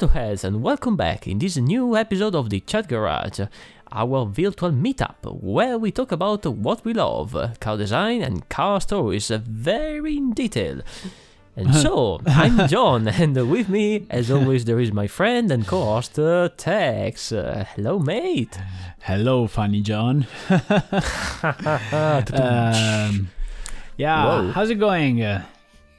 Petrolheads, and welcome back in this new episode of the Chat Garage, our virtual meetup where we talk about what we love, car design and car stories, very in detail. And so, I'm John, and with me, as always, there is my friend and co host, uh, Tex. Uh, hello, mate. Hello, funny John. um, yeah, Whoa. how's it going? Uh,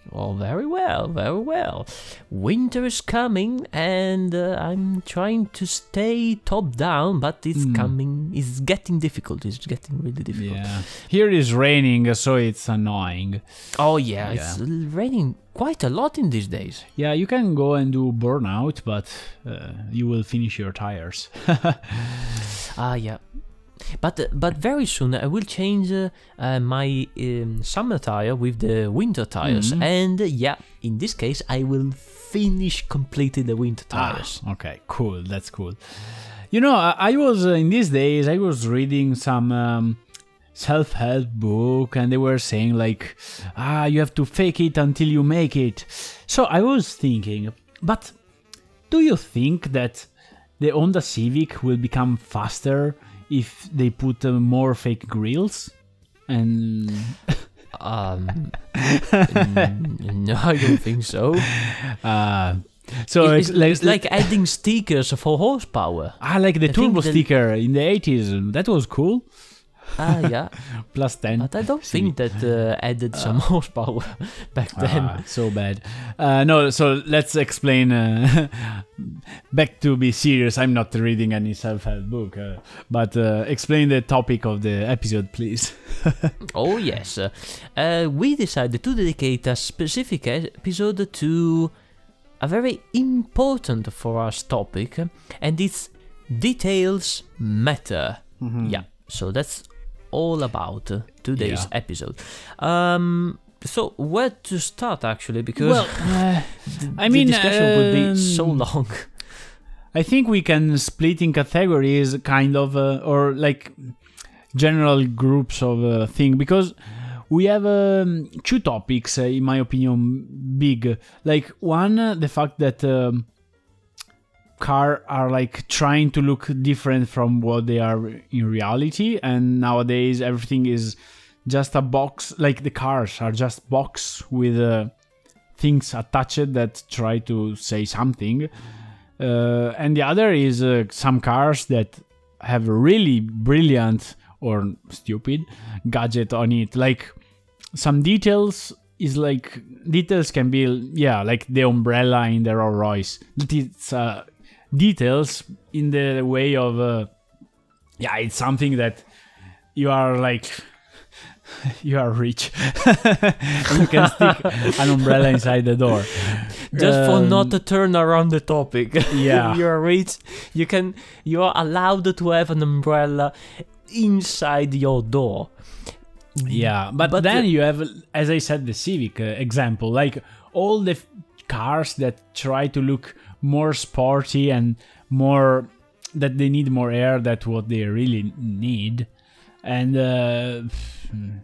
Well, very well, very well. Winter is coming, and uh, I'm trying to stay top down, but it's Hmm. coming. It's getting difficult. It's getting really difficult. yeah, here is raining, so it's annoying. Oh yeah, it's raining quite a lot in these days. Yeah, you can go and do burnout, but uh, you will finish your tires. Ah yeah. But uh, but very soon I will change uh, uh, my um, summer tire with the winter tires, Mhm. and yeah, in this case I will finish completely the winter Ah, tires. okay, cool. That's cool. You know, I, was uh, in these days. I was reading some um, self-help book, and they were saying like, ah, you have to fake it until you make it. So I was thinking, but do you think that the Honda Civic will become faster if they put uh, more fake grills? And Um, no, I don't think so. uh, so it's, it's, like, it's like adding stickers for horsepower. I like the I turbo the- sticker in the 80s. That was cool. Ah, yeah, Plus 10. but I don't think that uh, added some horsepower back then. Ah, so bad. Uh, no, so let's explain. Uh, back to be serious. I'm not reading any self-help book, uh, but uh, explain the topic of the episode, please. Oh yes, uh, we decided to dedicate a specific episode to a very important for us topic, and it's details matter. Yeah, so that's all about today's Yeah. episode. Um, so where to start actually? Because well, uh, the, I the mean, discussion would be so um, long. I think we can split in categories, kind of, uh, or like general groups of uh, thing because we have um, two topics, uh, in my opinion, big. Like one, uh, the fact that um, car are like trying to look different from what they are in reality, and nowadays everything is just a box. Like the cars are just box with uh, things attached that try to say something. Uh, and the other is uh, some cars that have really brilliant or stupid gadget on it like some details is like details can be yeah like the umbrella in the Rolls Royce that it's uh, details in the way of uh, yeah it's something that you are like you are rich you can stick an umbrella inside the door Just for Um, not to turn around the topic. Yeah. you're rich. You can. You are allowed to have an umbrella inside your door. Yeah, but, But then the- you have, as I said, the Civic uh, example. Like all the f- cars that try to look more sporty and more that they need more air than what they really need, and uh,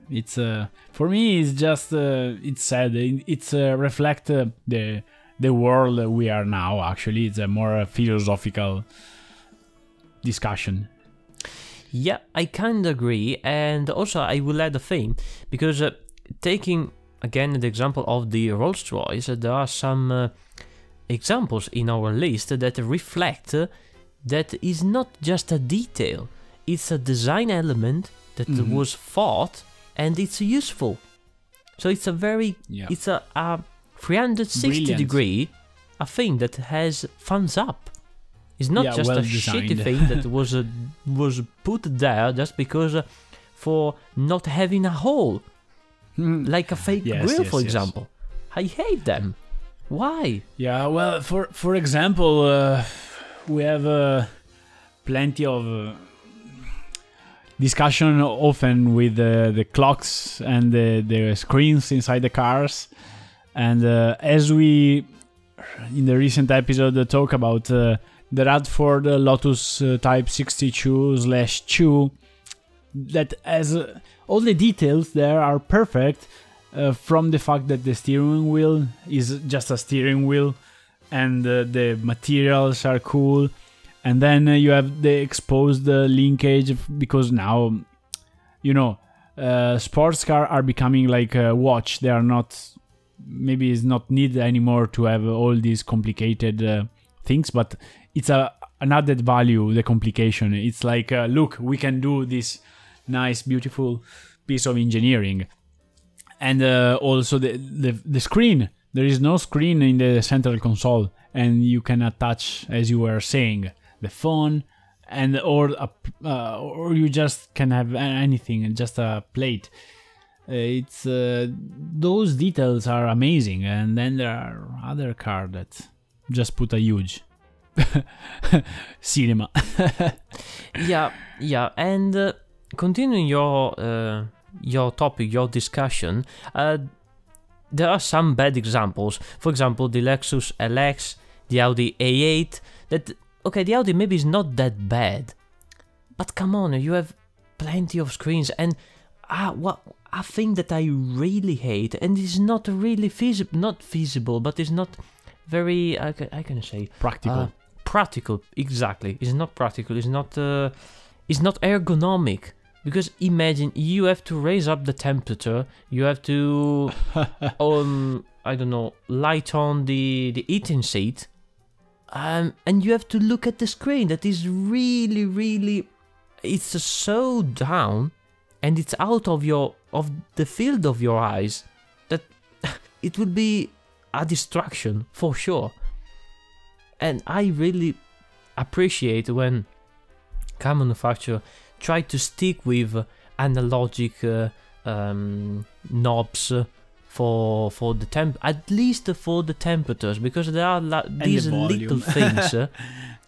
it's uh, for me it's just uh, it's sad. It's uh, reflect uh, the the world we are now. Actually, it's a more uh, philosophical discussion. Yeah, I kind of agree. And also, I will add a thing because uh, taking again the example of the Rolls Royce, there are some uh, examples in our list that reflect that is not just a detail; it's a design element that Mhm. was thought and it's useful. So it's a very Yeah. it's a, a 360 Brilliant. degree a thing that has thumbs up it's not Yeah, just well a shitty thing that was uh, was put there just because uh, for not having a hole like a fake Yes, grill yes, for yes. example i hate them why? Yeah, well, for for example, uh, we have uh, plenty of uh, discussion often with the clocks and the, the screens inside the cars, and uh, as we in the recent episode talk about uh, the Radford uh, Lotus Type 62 slash 2, that as all the details there are perfect uh, from the fact that the steering wheel is just a steering wheel and uh, the materials are cool. And then uh, you have the exposed uh, linkage because now, you know, uh, sports car are becoming like a watch. They are not maybe it's not needed anymore to have all these complicated things, but it's a an added value. The complication. It's like look, we can do this nice, beautiful piece of engineering, and uh, also the, the the screen. There is no screen in the central console, and you can attach, as you were saying, the phone and or uh, or you just can have anything just a plate. It's uh, those details are amazing. And then there are other cars that just put a huge cinema. Yeah, yeah, and uh, continuing your uh, your topic, your discussion, uh, there are some bad examples. For example, the Lexus LX, the Audi A8. That okay, the Audi maybe is not that bad, but come on, you have plenty of screens, and ah, what a thing that I really hate, and it's not really feasible, not feasible, but it's not very. I can, I can say practical uh, practical, exactly. It's not practical. It's not. Uh, it's not ergonomic because imagine you have to raise up the temperature. You have to, um, I don't know, light on the the eating seat, um, and you have to look at the screen. That is really, really, it's so down, and it's out of your of the field of your eyes that it would be a distraction for sure and I really appreciate when car manufacturer try to stick with analogic uh, um, knobs for for the temp at least for the temperatures because there are la- these volume. little things uh,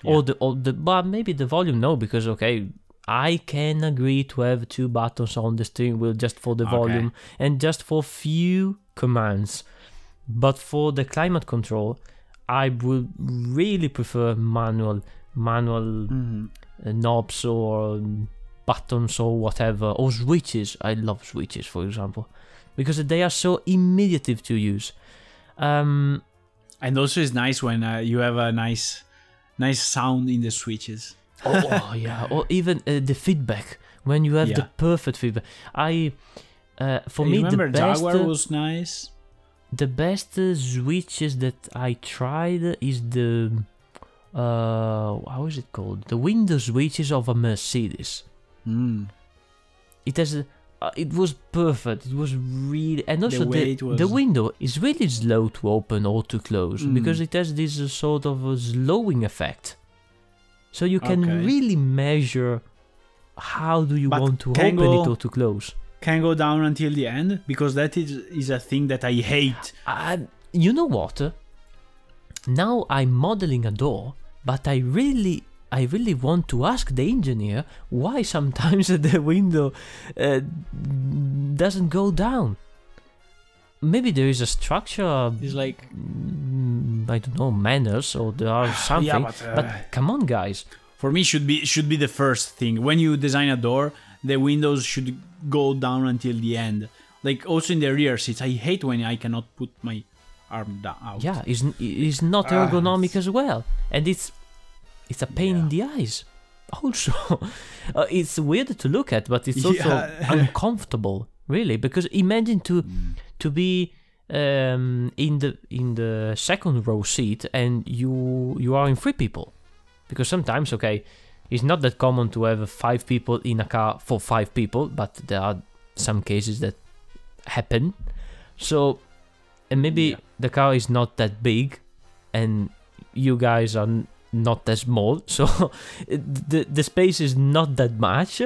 Yeah. or the or the but maybe the volume no because okay I can agree to have two buttons on the steering wheel just for the Okay. volume and just for few commands but for the climate control I would really prefer manual manual Mhm. uh, knobs or buttons or whatever or switches. I love switches, for example, because they are so immediate to use. Um, and also it's nice when uh, you have a nice nice sound in the switches oh, oh, yeah, or even uh, the feedback when you have the perfect feedback. I uh, for me remember the best jaguar uh, was nice the best uh, switches that I tried is the uh how is it called the window switches of a Mercedes. Mm. It has a, uh, it was perfect. It was really and also the was- the window is really slow to open or to close Mm. because it has this uh, sort of a slowing effect. So you can Okay. really measure how do you But want to open it or to close. can go down until the end because that is is a thing that I hate. Uh, you know what? Now I'm modeling a door, but I really, I really want to ask the engineer why sometimes the window uh, doesn't go down. Maybe there is a structure. It's like mm, I don't know manners, or there are something. yeah, but, uh, but come on, guys. for me should be should be the first thing when you design a door. The windows should go down until the end. Like also in the rear seats, I hate when I cannot put my arm down. Out. Yeah, it's, n- it's not Ah, ergonomic as well, and it's it's a pain in the eyes. Also, uh, it's weird to look at, but it's also Yeah. uncomfortable, really. Because imagine to to be um, in the in the second row seat and you you are in three people, because sometimes okay, it's not that common to have five people in a car for five people, but there are some cases that happen. So, and maybe Yeah. the car is not that big, and you guys are not that small, so the the space is not that much,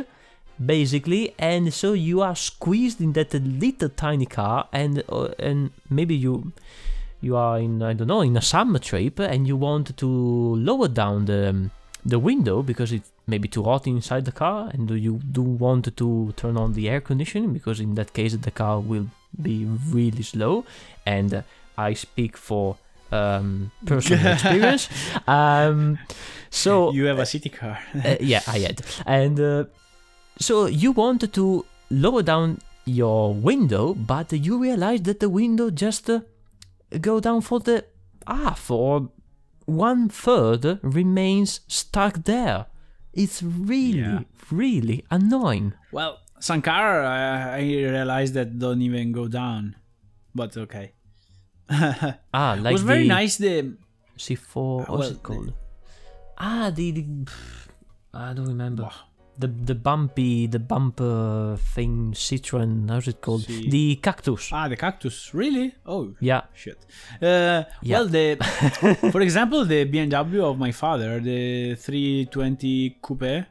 basically, and so you are squeezed in that little tiny car, and uh, and maybe you you are in I don't know in a summer trip, and you want to lower down the the window because it's maybe too hot inside the car, and you do want to turn on the air conditioning because in that case the car will be really slow, and I speak for um, personal experience. Um, so you have a city car. uh, yeah, I had. And uh, so you wanted to lower down your window, but you realized that the window just uh, go down for the half or one third remains stuck there. It's really, Yeah. really annoying. Well, some car I, I realized that don't even go down, but okay. Ah, like it was very the nice. The C4. What's well, it called? Ah, the, the I don't remember. The the bumpy, the bumper thing, Citroen. How's it called? C- The cactus. ah the cactus really oh Yeah. shit. Uh, Yeah. Well, the for example, the BMW of my father, the 320 coupe,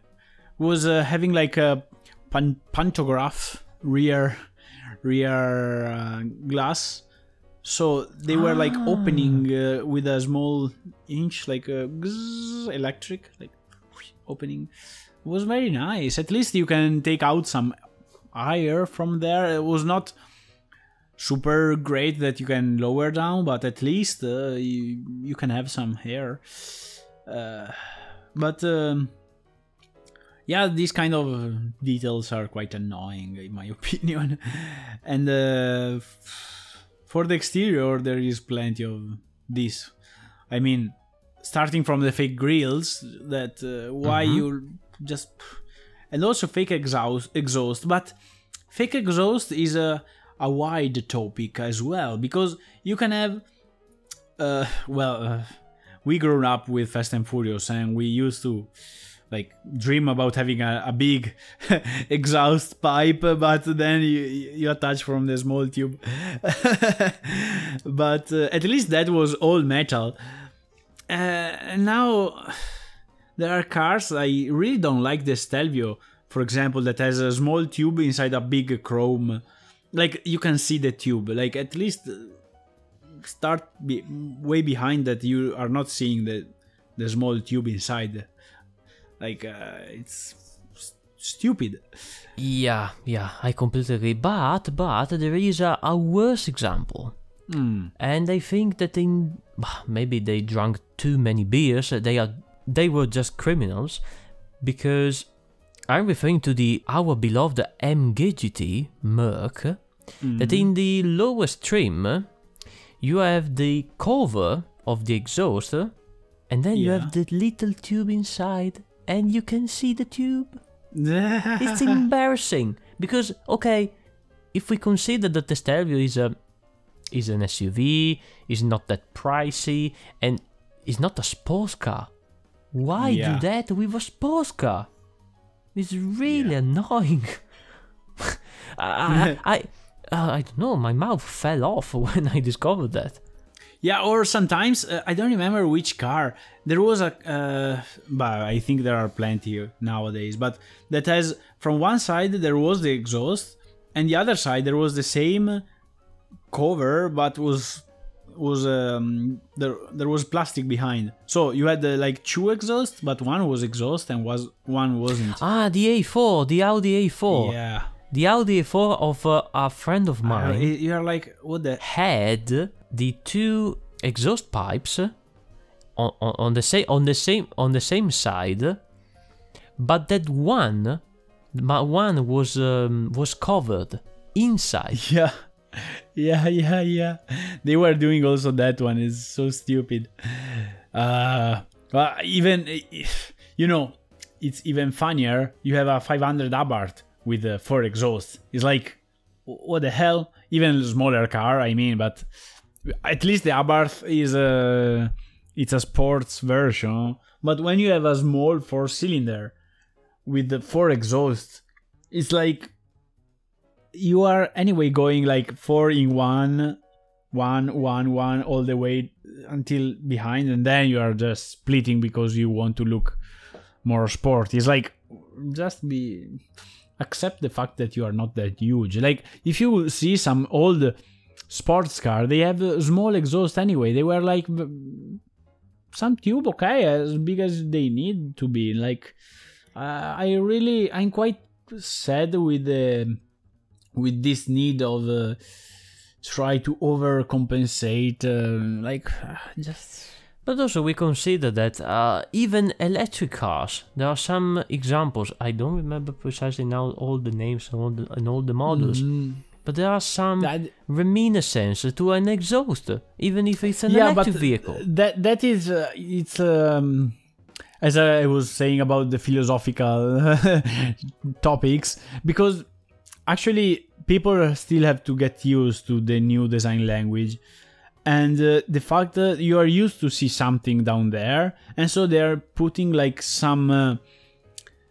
was uh, having like a pan- pantograph rear rear uh, glass. So they were like Ah. opening uh, with a small inch, like a gzz, electric, like opening. It was very nice. At least you can take out some air from there. It was not super great that you can lower down, but at least uh, you, you can have some hair. Uh, but um, yeah, these kind of details are quite annoying, in my opinion. and uh, f- for the exterior, there is plenty of this. I mean, starting from the fake grills, that uh, why Mhm. you just and also fake exhaust exhaust but fake exhaust is a a wide topic as well because you can have uh well uh, we grown up with fast and furious and we used to like dream about having a, a big exhaust pipe but then you, you attach from the small tube but uh, at least that was all metal uh, now there are cars I really don't like the Stelvio, for example, that has a small tube inside a big chrome. Like you can see the tube. Like at least uh, start be- way behind that you are not seeing the the small tube inside. Like uh, it's stupid. Yeah, yeah, I completely agree. But but there is a, a worse example. Hmm. and I think that in maybe they drank too many beers. Uh, they are they were just criminals, because I'm referring to the our beloved MGGT Merc. Uh, hmm. That in the lowest trim, uh, you have the cover of the exhaust, and then you have the little tube inside, and you can see the tube. It's embarrassing because okay, if we consider that the Stelvio is a is an SUV, is not that pricey, and is not a sports car, why Yeah. do that with a sports car? It's really Yeah. annoying. I, I, I, uh, I don't know. My mouth fell off when I discovered that. Yeah, or sometimes uh, I don't remember which car. There was a, uh, but I think there are plenty nowadays. But that has from one side there was the exhaust, and the other side there was the same cover, but was was um, there there was plastic behind. So you had the like two exhausts but one was exhaust and was one wasn't. Ah, the A4, the Audi A4, Yeah, the Audi A4 of uh, a friend of Uh, mine. you are like what the had the two exhaust pipes on, on, on the same on the same on the same side, but that one, my one was um, was covered inside. Yeah. Yeah, yeah, yeah. They were doing also that one. It's so stupid. Uh, well, even you know, it's even funnier. You have a 500 Abarth with uh, four exhausts. It's like, what the hell? Even a smaller car, I mean, but at least the Abarth is a it's a sports version. But when you have a small four cylinder with the four exhausts, it's like you are anyway going like four in one, one, one, one, all the way until behind, and then you are just splitting because you want to look more sport. It's like just be accept the fact that you are not that huge. Like if you see some old sports car, they have a small exhaust anyway. They were like some tube, okay, as big as they need to be. Like uh, I really, I'm quite sad with the with this need of uh, try to overcompensate uh, like just But also we consider that uh, even electric cars, there are some examples. I don't remember precisely now all the names and all the, and all the models. Mm, but there are some That- reminiscence to an exhaust, even if it's an yeah, but electric vehicle. that that is uh, it's um, as I was saying about the philosophical topics because actually people still have to get used to the new design language and uh, the fact that you are used to see something down there and so they're putting like some uh,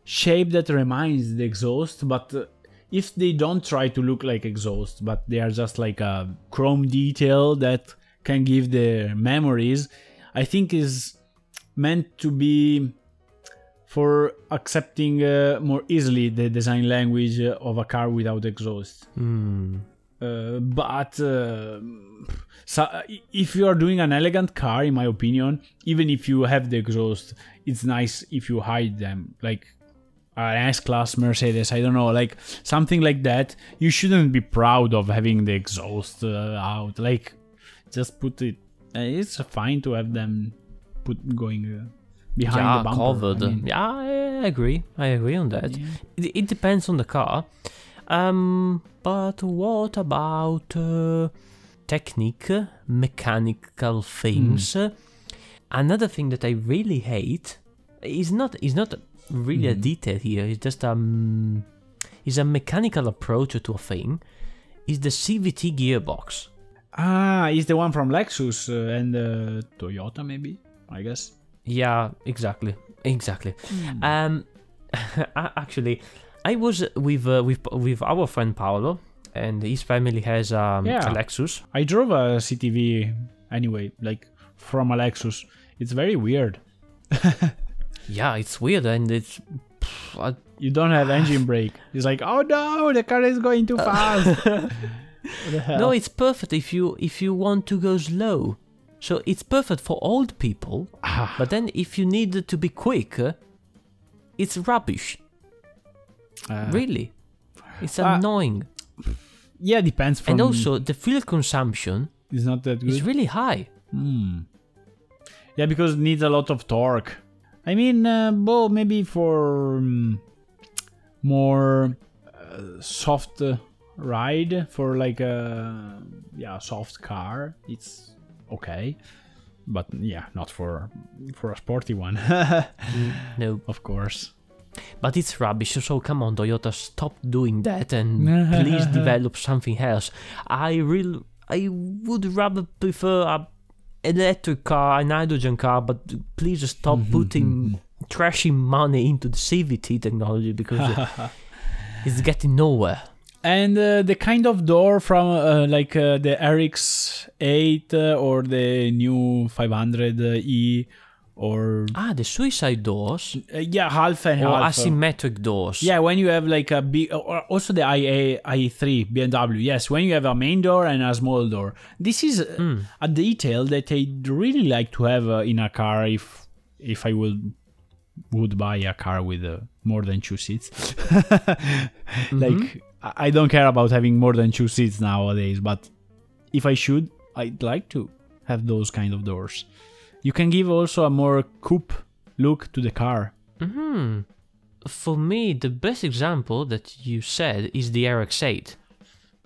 shape that reminds the exhaust but uh, if they don't try to look like exhaust but they are just like a chrome detail that can give the memories i think is meant to be for accepting uh, more easily the design language uh, of a car without exhaust Hmm. uh, but uh, so if you are doing an elegant car in my opinion even if you have the exhaust it's nice if you hide them like an S class Mercedes, I don't know, like something like that. You shouldn't be proud of having the exhaust uh, out. Like, just put it. Uh, it's fine to have them put going uh, behind yeah, the bumper. covered. I mean, yeah, I agree. I agree on that. It, it depends on the car. Um, but what about uh, technique, mechanical things? Another thing that I really hate is not is not really a detail here. It's just um, is a mechanical approach to a thing. Is the CVT gearbox? Ah, is the one from Lexus uh, and uh, Toyota, maybe? I guess. Yeah, exactly, exactly. Um, actually, I was with uh, with with our friend Paolo, and his family has um, Yeah. a Lexus. I drove a CTV anyway, like from a Lexus. It's very weird. Yeah, it's weird, and it's pff, I- You don't have engine brake. It's like, oh no, the car is going too fast. the hell? no, it's perfect if you if you want to go slow. So it's perfect for old people. Ah. But then if you need to be quick, uh, it's rubbish. Uh, Really, it's uh, annoying. Yeah, depends from. and also the fuel consumption is not that good. It's really high. Hmm. Yeah, because it needs a lot of torque. I mean, uh, well, maybe for um, more uh, soft ride for like a yeah soft car, it's okay. But yeah, not for for a sporty one, No, of course. But it's rubbish, so come on, Toyota, stop doing that and please develop something else. I real, I would rather prefer a electric car, an hydrogen car, but please stop putting trashy money into the CVT technology because it's getting nowhere. And uh, the kind of door from uh, like uh, the RX 8 uh, or the new 500e or Ah, the suicide doors uh, yeah half and or half. uh, asymmetric doors. Yeah, when you have like a big, or also the IA i3 BMW. Yes, when you have a main door and a small door. This is uh, a detail that I'd really like to have uh, in a car if if I would would buy a car with uh, more than two seats. Like I I don't care about having more than two seats nowadays, but if I should, I'd like to have those kind of doors. You can give also a more coupe look to the car. Hmm. For me, the best example that you said is the RX-8,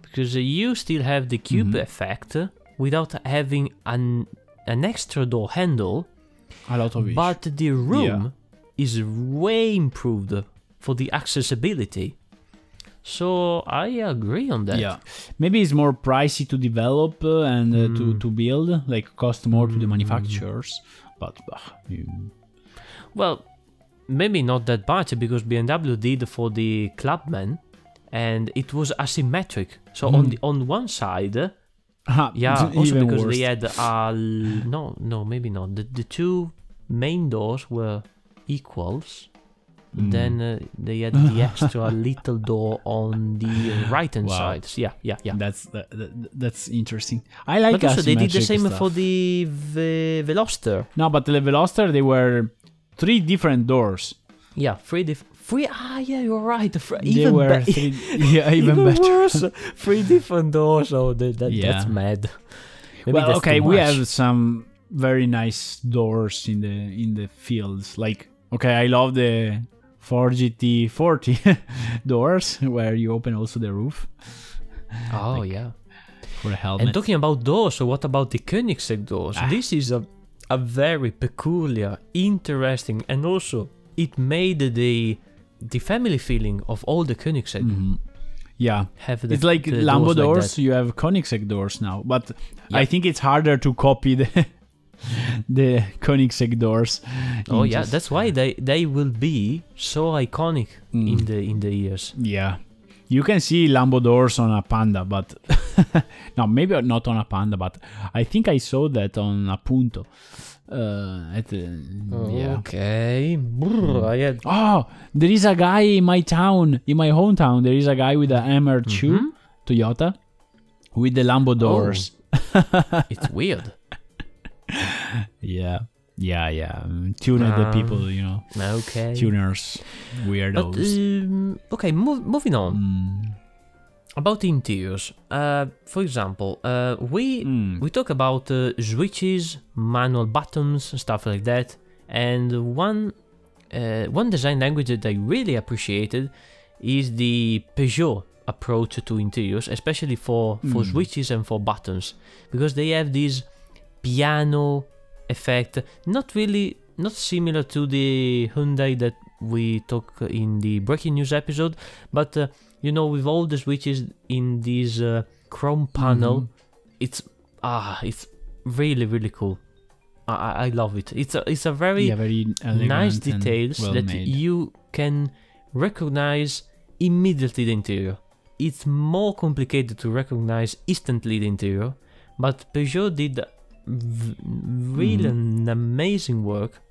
because you still have the coupe effect uh, without having an an extra door handle, A lot of it. but the room is way improved for the accessibility. So I agree on that. Yeah, maybe it's more pricey to develop uh, and uh, to to build, like cost more to the manufacturers. But uh, you- Well, maybe not that much because BMW did for the Clubman, and it was asymmetric. So on the on one side, uh, Ah, yeah, also because worse. they had uh, no, no, maybe not. The the two main doors were equals. Mm. Then uh, they had the extra little door on the right hand Wow. side. Yeah, yeah, yeah. That's that, that- that's interesting. I like. but also they did the same stuff. for the Ve- Veloster. No, but the Veloster they were three different doors. Yeah, three diff- three. Ah, yeah, you're right. They even were be- three, yeah, even, even, better. Three different doors. Oh, that, that, Yeah. that's mad. Maybe well, that's okay, we have some very nice doors in the in the fields. Like, okay, I love the Ford GT40 doors where you open also the roof. Oh yeah. for a helmet. And talking about doors, so what about the Koenigsegg doors? Ah. This is a a very peculiar, interesting, and also it made the the family feeling of all the Koenigsegg Mhm. Yeah, have the, it's like Lambo doors. like you have Koenigsegg doors now, but. I think it's harder to copy the the Koenigsegg doors. Oh yeah, just- that's why they they will be so iconic Mm. in the in the years. Yeah. You can see Lambo doors on a Panda, but no, maybe not on a Panda, but I think I saw that on a Punto. Uh, at, uh, yeah. Okay. Brr, I had Oh, there is a guy in my town, in my hometown. There is a guy with a MR2 Mhm. Toyota with the Lambo doors. it's weird. Yeah, yeah, yeah. Mm, Tuner the Um, people, you know, Okay. tuners, But weirdos. um, okay, move, moving on Mm. about the interiors. Uh, for example, uh, we Mm. we talk about uh, switches, manual buttons, stuff like that. And one uh, one design language that I really appreciated is the Peugeot approach to interiors, especially for for Mm. switches and for buttons, because they have this piano effect, not really not similar to the Hyundai that we talk in the breaking news episode, but uh, you know, with all the switches in this uh, chrome panel, Mhm. it's ah, it's really really cool. I I- I love it. It's a it's a very yeah, very nice details well that made. you can recognize immediately the interior. It's more complicated to recognize instantly the interior, but Peugeot did v- really Mhm. an amazing work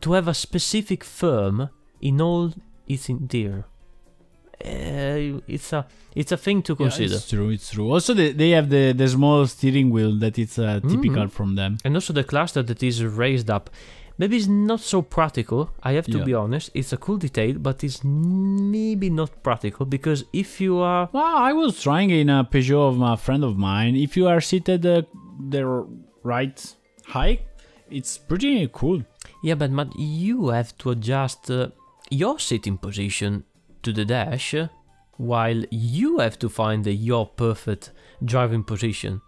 to have a specific firm in all its interior. Uh, it's a it's a thing to consider. Yeah, it's true. It's true. Also, they, they have the, the small steering wheel that is uh, typical Mhm. from them. And also the cluster that is raised up. Maybe it's not so practical, I have to Yeah. be honest. It's a cool detail, but it's maybe not practical because if you are. Well, I was trying in a Peugeot of a friend of mine. If you are seated uh, the right height, it's pretty cool. Yeah, but, but you have to adjust uh, your sitting position to the dash uh, while you have to find uh, your perfect driving position,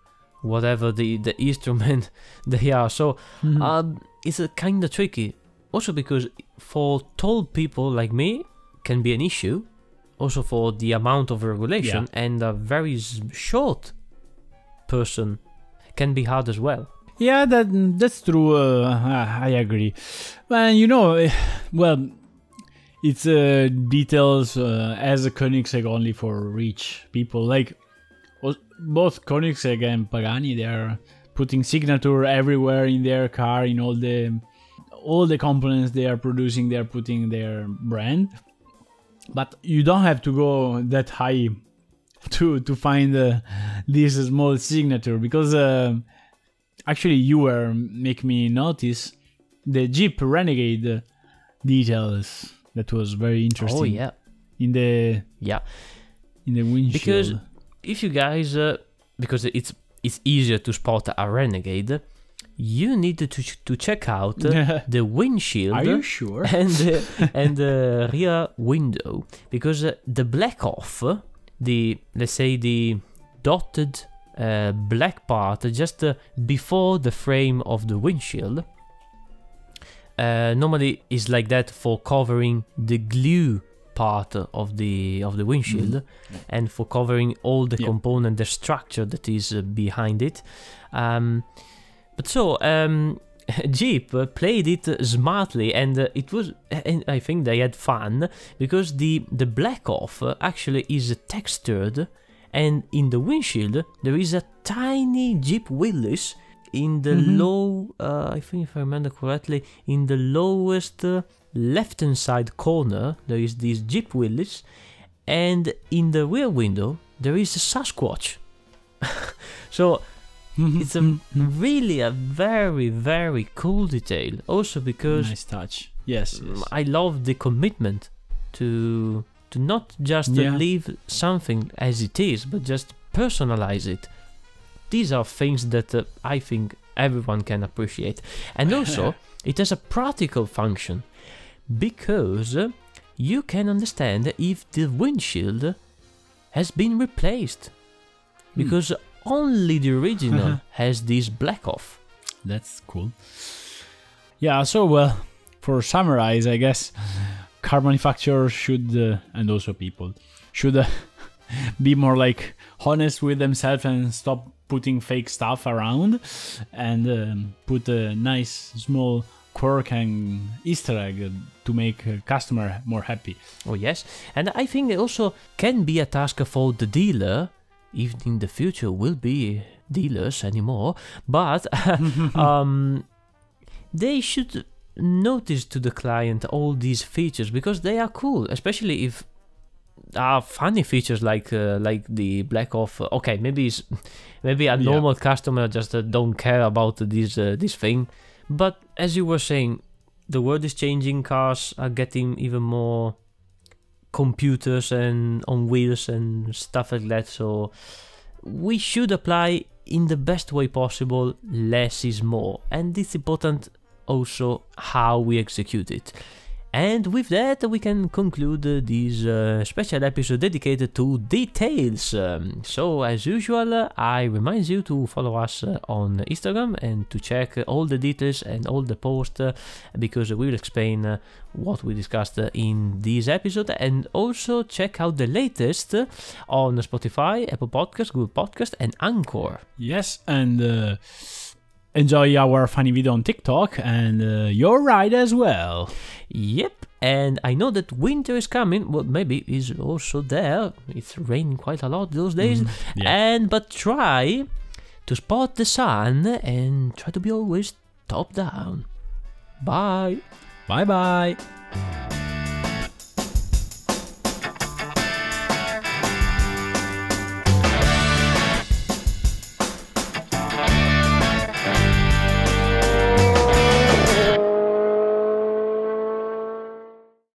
whatever the, the instrument they are. So Mhm. Um, it's a kind of tricky. Also because for tall people like me, can be an issue. Also for the amount of regulation, and a very short person can be hard as well. Yeah, that that's true. Uh, I agree. Well, you know, eh, well, it's uh, details uh, as a Koenigsegg only for rich people. Like both Koenigsegg and Pagani, they are putting signature everywhere in their car in all the all the components they are producing. They are putting their brand, but you don't have to go that high to to find uh, this small signature because. Uh, actually you were make me notice the Jeep Renegade details that was very interesting Oh yeah, in the yeah. in the windshield Because if you guys, uh, because it's it's easier to spot a renegade, you need to ch- to check out uh, the windshield. are you sure and the, and the rear window because uh, the black off uh, the let's say the dotted uh, black part just uh, before the frame of the windshield uh, normally is like that for covering the glue part of the of the windshield and for covering all the Yeah. component the structure that is uh, behind it um, but so um, Jeep played it smartly, and uh, it was. And I think they had fun because the the black off actually is textured, and in the windshield there is a tiny Jeep Willys in the Mhm. low. Uh, I think if I remember correctly, in the lowest uh, left hand side corner there is this Jeep Willys, and in the rear window there is a Sasquatch. so it's a really a very very cool detail. Also because nice touch. Yes, yes. i love the commitment to to not just Yeah. leave something as it is but just personalize it. These are things that uh, i think everyone can appreciate. And also it has a practical function because uh, you can understand if the windshield has been replaced. Because only the original has this black off. That's cool. Yeah, so well, for summarize, I guess car manufacturers should, uh, and also people, should uh, be more like honest with themselves and stop putting fake stuff around and um, put a nice small quirk and Easter egg to make a customer more happy. Oh yes, and I think it also can be a task for the dealer, even in the future will be dealers anymore, but um, they should notice to the client all these features because they are cool, especially if are funny features like uh, like the black off. Okay, maybe it's, maybe a Yeah. normal customer just uh, don't care about this uh, this thing, but as you were saying, the world is changing. Cars are getting even more computers and on wheels and stuff like that. So we should apply in the best way possible. Less is more, and it's important also how we execute it. And with that, we can conclude this uh, special episode dedicated to details. Um, so, as usual, uh, I remind you to follow us uh, on Instagram and to check all the details and all the posts uh, because we will explain uh, what we discussed in this episode. And also check out the latest on Spotify, Apple Podcast, Google Podcast, and Anchor. Yes, and uh, enjoy our funny video on TikTok and uh, your ride as well. Yep, and I know that winter is coming. Well, maybe is also there. It's raining quite a lot those days. yeah. And but try to spot the sun and try to be always top down. Bye. Bye bye.